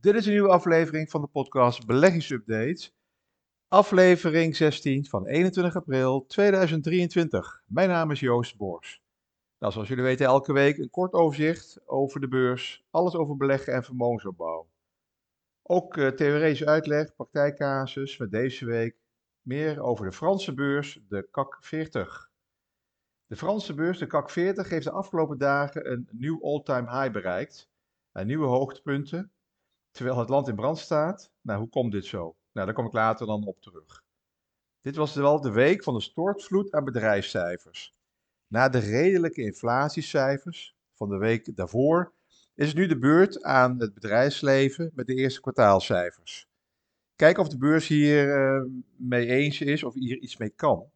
Dit is een nieuwe aflevering van de podcast Beleggingsupdate. Aflevering 16 van 21 april 2023. Mijn naam is Joost Bors. Nou, zoals jullie weten, elke week een kort overzicht over de beurs. Alles over beleggen en vermogensopbouw. Ook uh, theoretische uitleg, praktijkcasus met deze week meer over de Franse beurs, de CAC 40. De Franse beurs, de CAC 40, heeft de afgelopen dagen een nieuw all-time high bereikt. En nieuwe hoogtepunten, terwijl het land in brand staat. Nou, hoe komt dit zo? Nou, daar kom ik later dan op terug. Dit was wel de week van de stortvloed aan bedrijfscijfers. Na de redelijke inflatiecijfers van de week daarvoor is het nu de beurt aan het bedrijfsleven met de eerste kwartaalcijfers. Kijk of de beurs hier uh, mee eens is of hier iets mee kan.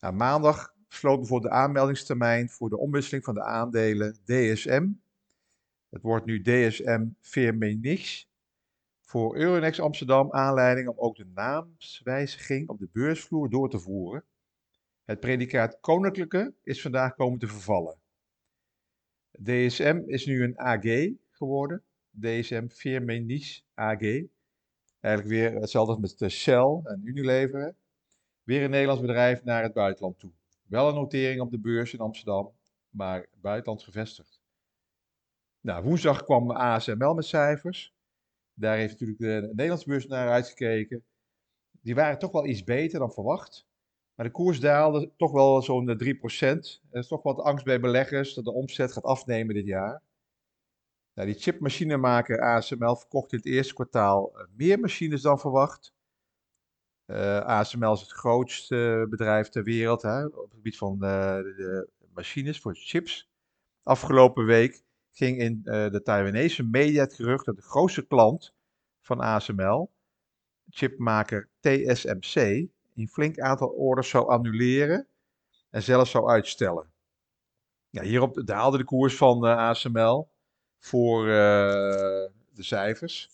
Nou, maandag sloot bijvoorbeeld de aanmeldingstermijn voor de omwisseling van de aandelen DSM. Het wordt nu DSM Firmenich. Voor Euronext Amsterdam aanleiding om ook de naamswijziging op de beursvloer door te voeren. Het predicaat koninklijke is vandaag komen te vervallen. DSM is nu een AG geworden. DSM Firmenich AG. Eigenlijk weer hetzelfde met Shell en Unilever. Weer een Nederlands bedrijf naar het buitenland toe. Wel een notering op de beurs in Amsterdam, maar buitenlands gevestigd. Nou, woensdag kwam ASML met cijfers. Daar heeft natuurlijk de Nederlandse beurs naar uitgekeken. Die waren toch wel iets beter dan verwacht. Maar de koers daalde toch wel zo'n 3%. Er is toch wat angst bij beleggers dat de omzet gaat afnemen dit jaar. Nou, die chipmachinemaker ASML verkocht in het eerste kwartaal eh, meer machines dan verwacht. Eh, ASML is het grootste bedrijf ter wereld hè, op het gebied van de machines voor chips. Afgelopen week ging in de Taiwanese media het gerucht dat de grootste klant van ASML, chipmaker TSMC, een flink aantal orders zou annuleren en zelfs zou uitstellen. Ja, hierop daalde de koers van ASML voor uh, de cijfers.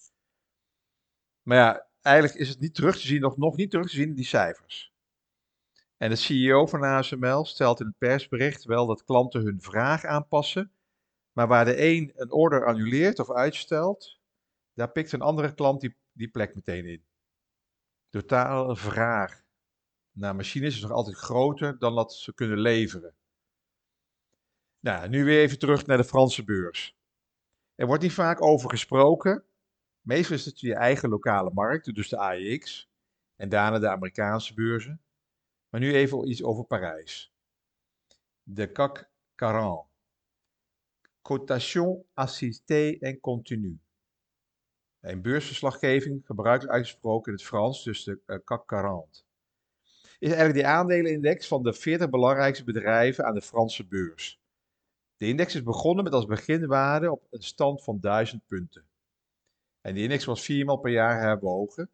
Maar ja, eigenlijk is het niet terug te zien, nog, nog niet terug te zien in die cijfers. En de CEO van ASML stelt in het persbericht wel dat klanten hun vraag aanpassen, maar waar de een een order annuleert of uitstelt, daar pikt een andere klant die, die plek meteen in. Totale vraag naar machines is nog altijd groter dan dat ze kunnen leveren. Nou, nu weer even terug naar de Franse beurs. Er wordt niet vaak over gesproken. Meestal is het je eigen lokale markt, dus de AEX. En daarna de Amerikaanse beurzen. Maar nu even iets over Parijs. De CAC 40. Cotation assistée en continue. Een beursverslaggeving, gebruikelijk uitgesproken in het Frans, dus de uh, CAC 40. Is eigenlijk de aandelenindex van de 40 belangrijkste bedrijven aan de Franse beurs. De index is begonnen met als beginwaarde op een stand van 1000 punten. En die index was viermaal per jaar herwogen.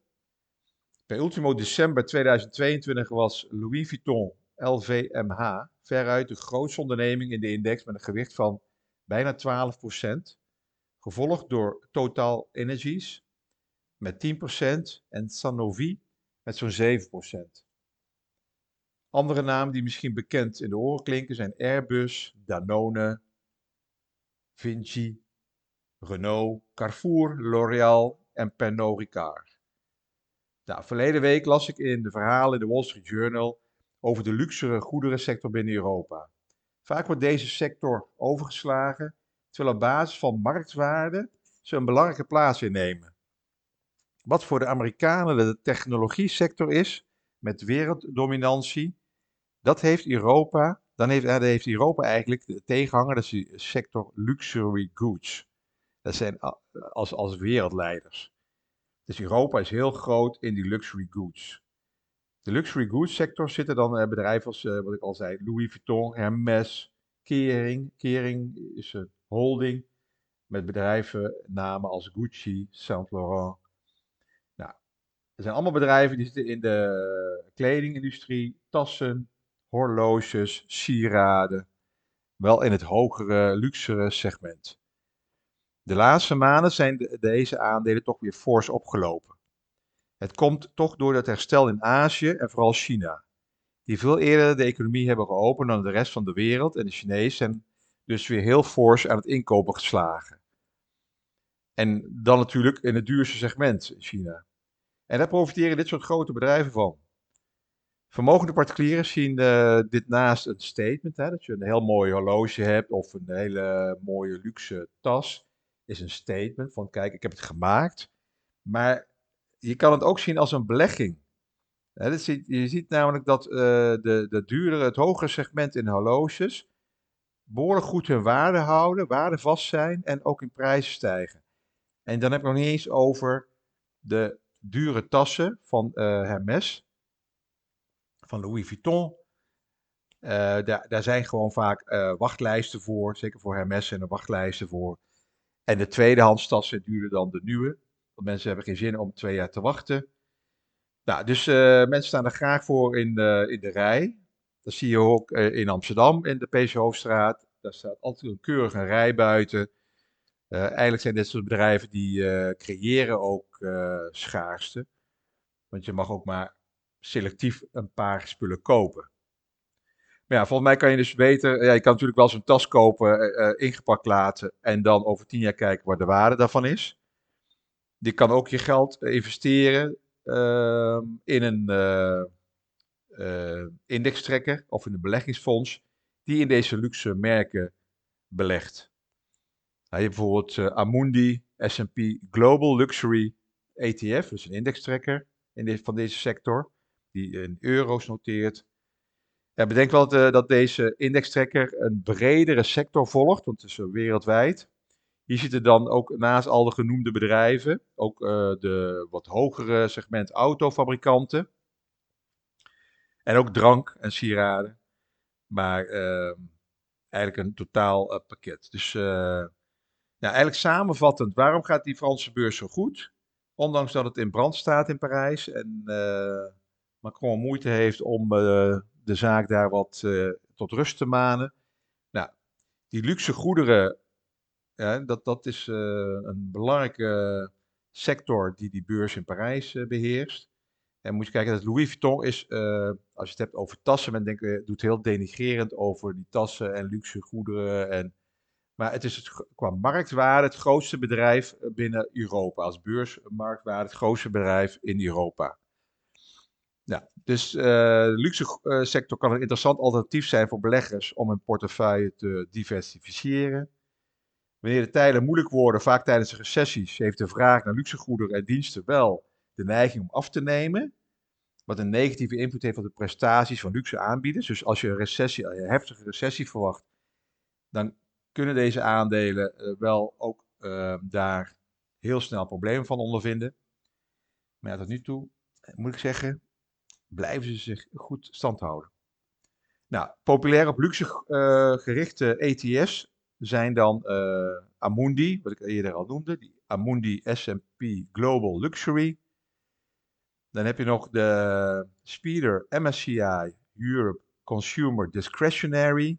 Bij ultimo december 2022 was Louis Vuitton LVMH veruit de grootste onderneming in de index met een gewicht van bijna 12%, gevolgd door Total Energies met 10% en Sanofi met zo'n 7%. Andere namen die misschien bekend in de oren klinken zijn Airbus, Danone, Vinci, Renault, Carrefour, L'Oréal en Pernod Ricard. Nou, verleden week las ik in de verhalen in de Wall Street Journal over de luxere goederensector binnen Europa. Vaak wordt deze sector overgeslagen, terwijl op basis van marktwaarde ze een belangrijke plaats innemen. Wat voor de Amerikanen de technologie sector is, met werelddominantie, dat heeft Europa, dan heeft, dan heeft Europa eigenlijk de tegenhanger, dat is de sector luxury goods. Dat zijn als, als wereldleiders. Dus Europa is heel groot in die luxury goods. De luxury goods sector zitten dan uh, bedrijven als, uh, wat ik al zei, Louis Vuitton, Hermes, Kering. Kering is een holding met bedrijven namen als Gucci, Saint Laurent. Nou, er zijn allemaal bedrijven die zitten in de kledingindustrie, tassen, horloges, sieraden. Wel in het hogere, luxere segment. De laatste maanden zijn deze aandelen toch weer fors opgelopen. Het komt toch door het herstel in Azië en vooral China, die veel eerder de economie hebben geopend dan de rest van de wereld en de Chinezen zijn dus weer heel fors aan het inkopen geslagen. En dan natuurlijk in het duurste segment in China. En daar profiteren dit soort grote bedrijven van. Vermogende particulieren zien uh, dit naast een statement, hè, dat je een heel mooi horloge hebt of een hele mooie luxe tas, is een statement van kijk, ik heb het gemaakt. Maar je kan het ook zien als een belegging. Je ziet namelijk dat uh, de, de duurdere, het hogere segment in horloges behoorlijk goed hun waarde houden, waarde vast zijn en ook in prijs stijgen. En dan heb ik nog niet eens over de dure tassen van uh, Hermes, van Louis Vuitton. Uh, daar, daar, zijn gewoon vaak wachtlijsten voor, zeker voor Hermes en er wachtlijsten voor. En de tweedehands tassen duurder dan de nieuwe, mensen hebben geen zin om twee jaar te wachten. Nou, dus mensen staan er graag voor in, in de rij. Dat zie je ook in Amsterdam, in de PC Hoofdstraat. Daar staat altijd een keurige rij buiten. Eigenlijk zijn dit soort bedrijven die creëren ook uh, schaarste. Want je mag ook maar selectief een paar spullen kopen. Maar ja, volgens mij kan je dus beter. Ja, je kan natuurlijk wel zo'n tas kopen, ingepakt laten. En dan over tien jaar kijken waar de waarde daarvan is. Je kan ook je geld investeren ehm, in een indextrekker of in een beleggingsfonds. Die in deze luxe merken belegt. Je hebt bijvoorbeeld uh, Amundi S&P Global Luxury ETF, dus een indextrekker in van deze sector, die in euro's noteert. Ja, bedenk wel dat, dat deze indextrekker een bredere sector volgt, want het is wereldwijd. Hier zitten dan ook naast al de genoemde bedrijven, ook uh, de wat hogere segment autofabrikanten. En ook drank en sieraden. Maar ehm, eigenlijk een totaal pakket. Dus nou, eigenlijk samenvattend, waarom gaat die Franse beurs zo goed? Ondanks dat het in brand staat in Parijs en Macron moeite heeft om de zaak daar wat tot rust te manen. Nou, die luxe goederen, ja, dat, dat is een belangrijke sector die die beurs in Parijs beheerst. En moet je kijken, dat Louis Vuitton is, als je het hebt over tassen, men denkt, doet heel denigrerend over die tassen en luxe goederen en maar het is qua marktwaarde het grootste bedrijf eh, binnen Europa. Als beursmarktwaarde het grootste bedrijf in Europa. Ja, dus de luxe sector kan een interessant alternatief zijn voor beleggers om hun portefeuille te diversificeren. Wanneer de tijden moeilijk worden, vaak tijdens de recessies, heeft de vraag naar luxegoederen en diensten wel de neiging om af te nemen. Wat een negatieve invloed heeft op de prestaties van luxe aanbieders. Dus als je een recessie, een heftige recessie verwacht, dan kunnen deze aandelen uh, wel ook uh, daar heel snel problemen van ondervinden. Maar tot nu toe eh, moet ik zeggen, blijven ze zich goed stand houden. Nou, populair op luxe gerichte ETF's zijn dan Amundi, wat ik eerder al noemde, die Amundi S&P Global Luxury. Dan heb je nog de Speeder MSCI Europe Consumer Discretionary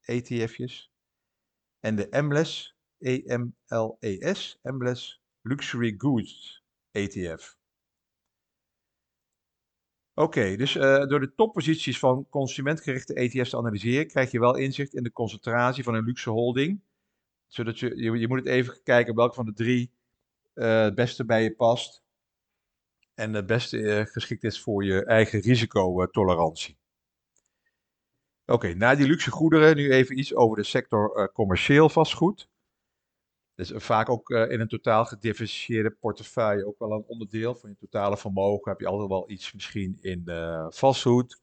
ETF'jes. En de EMLES, E-M-L-E-S, EMLES Luxury Goods ETF. Oké, dus uh, door de topposities van consumentgerichte ETF's te analyseren, krijg je wel inzicht in de concentratie van een luxe holding. Zodat je, je, moet het even kijken welke van de drie uh, het beste bij je past. En het beste uh, geschikt is voor je eigen risicotolerantie. Oké, na die luxe goederen nu even iets over de sector commercieel vastgoed. Dus uh, vaak ook uh, in een totaal gediversifieerde portefeuille ook wel een onderdeel van je totale vermogen. Heb je altijd wel iets misschien in vastgoed.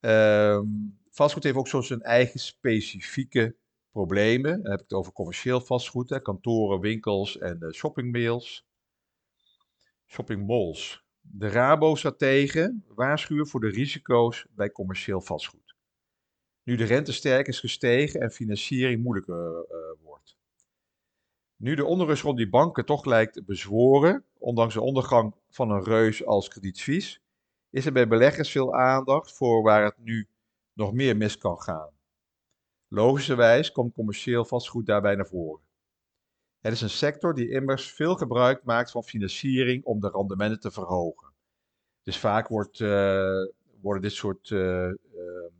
Um, vastgoed heeft ook zo zijn eigen specifieke problemen. Dan heb ik het over commercieel vastgoed, hè, kantoren, winkels en shoppingmalls. Shoppingmalls. De Rabo-strategen waarschuwen voor de risico's bij commercieel vastgoed nu de rente sterk is gestegen en financiering moeilijker uh, wordt. Nu de onrust rond die banken toch lijkt bezworen, ondanks de ondergang van een reus als kredietvies, is er bij beleggers veel aandacht voor waar het nu nog meer mis kan gaan. Logischerwijs komt commercieel vastgoed daarbij naar voren. Het is een sector die immers veel gebruik maakt van financiering om de rendementen te verhogen. Dus vaak wordt, uh, worden dit soort uh,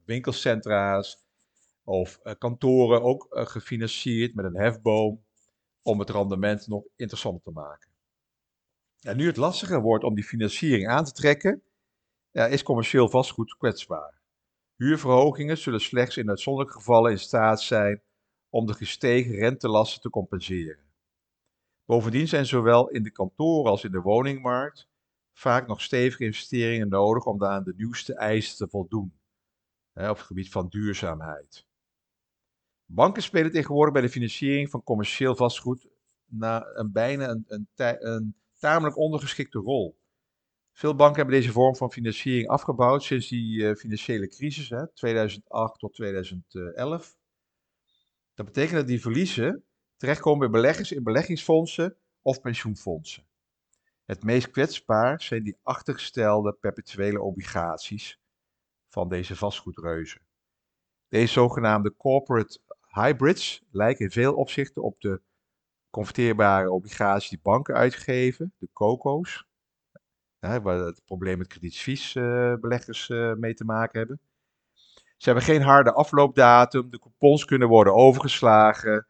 winkelcentra's of kantoren ook gefinancierd met een hefboom om het rendement nog interessanter te maken. En nu het lastiger wordt om die financiering aan te trekken, is commercieel vastgoed kwetsbaar. Huurverhogingen zullen slechts in uitzonderlijke gevallen in staat zijn om de gestegen rentelasten te compenseren. Bovendien zijn zowel in de kantoren als in de woningmarkt vaak nog stevige investeringen nodig om aan de nieuwste eisen te voldoen op het gebied van duurzaamheid. Banken spelen tegenwoordig bij de financiering van commercieel vastgoed na een bijna een, een, een tamelijk ondergeschikte rol. Veel banken hebben deze vorm van financiering afgebouwd sinds die uh, financiële crisis, hè, 2008 tot 2011. Dat betekent dat die verliezen terechtkomen bij beleggers in beleggingsfondsen of pensioenfondsen. Het meest kwetsbaar zijn die achtergestelde perpetuele obligaties van deze vastgoedreuzen. Deze zogenaamde corporate hybrids lijken in veel opzichten op de converteerbare obligaties die banken uitgeven, de COCO's, waar het probleem met kredietviesbeleggers uh, mee te maken hebben. Ze hebben geen harde afloopdatum, de coupons kunnen worden overgeslagen,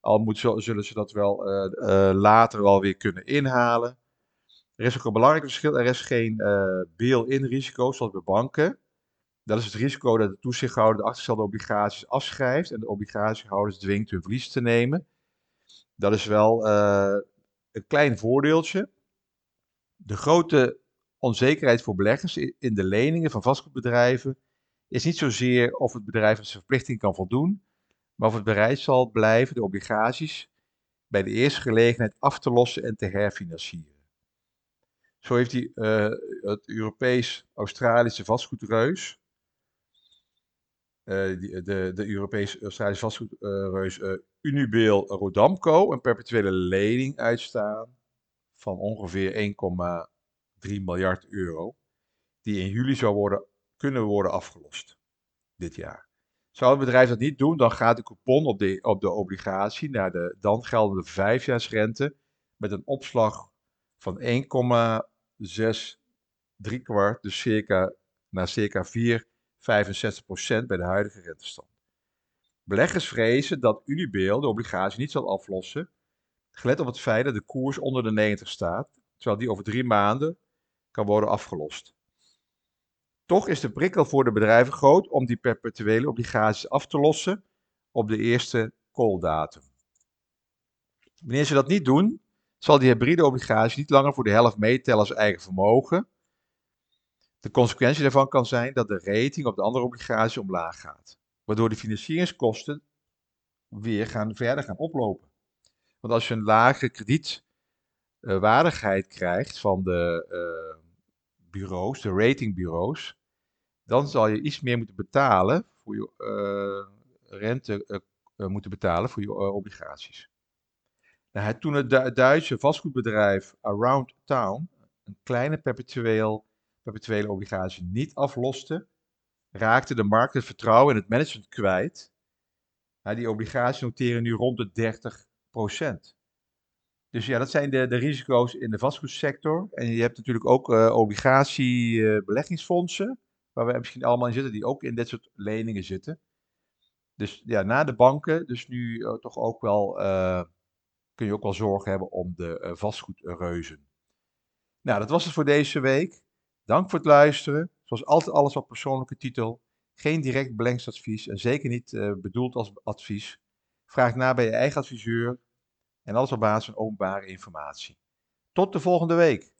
al moet, zullen ze dat wel uh, uh, later wel weer kunnen inhalen. Er is ook een belangrijk verschil, er is geen bail-in risico zoals bij banken. Dat is het risico dat de toezichthouder de achtergestelde obligaties afschrijft en de obligatiehouders dwingt hun verlies te nemen. Dat is wel een klein voordeeltje. De grote onzekerheid voor beleggers in de leningen van vastgoedbedrijven is niet zozeer of het bedrijf aan zijn verplichting kan voldoen, maar of het bereid zal blijven de obligaties bij de eerste gelegenheid af te lossen en te herfinancieren. Zo heeft die, uh, het Europees-Australische vastgoedreus, die, de, de Europees-Australische vastgoedreus uh, Unibail Rodamco een perpetuele lening uitstaan van ongeveer 1,3 miljard euro, die in juli zou worden, kunnen worden afgelost dit jaar. Zou het bedrijf dat niet doen, dan gaat de coupon op de, op de obligatie naar de dan geldende vijfjaarsrente met een opslag van 1,6 kwart, dus circa, naar circa 4,65% bij de huidige rentestand. Beleggers vrezen dat Unibail de obligatie niet zal aflossen gelet op het feit dat de koers onder de 90 staat, terwijl die over drie maanden kan worden afgelost. Toch is de prikkel voor de bedrijven groot om die perpetuele obligaties af te lossen op de eerste call-datum. Wanneer ze dat niet doen, zal die hybride obligatie niet langer voor de helft meetellen als eigen vermogen. De consequentie daarvan kan zijn dat de rating op de andere obligatie omlaag gaat, waardoor de financieringskosten weer gaan, verder gaan oplopen. Want als je een lage kredietwaardigheid krijgt van de uh, bureaus, de ratingbureaus, dan zal je iets meer moeten betalen voor je uh, rente uh, moeten betalen voor je obligaties. Nou, toen het du Duitse vastgoedbedrijf Around Town een kleine perpetueel, perpetuele obligatie niet afloste, raakte de markt het vertrouwen in het management kwijt. Nou, die obligaties noteren nu rond de 30% dus ja, dat zijn de, de risico's in de vastgoedsector. En je hebt natuurlijk ook uh, obligatiebeleggingsfondsen, waar we misschien allemaal in zitten, die ook in dit soort leningen zitten. Dus ja, na de banken, dus nu uh, toch ook wel, uh, kun je ook wel zorgen hebben om de vastgoedreuzen. Nou, dat was het voor deze week. Dank voor het luisteren. Zoals altijd alles op persoonlijke titel. Geen direct beleggingsadvies en zeker niet bedoeld als advies. Vraag na bij je eigen adviseur en alles op basis van openbare informatie. Tot de volgende week.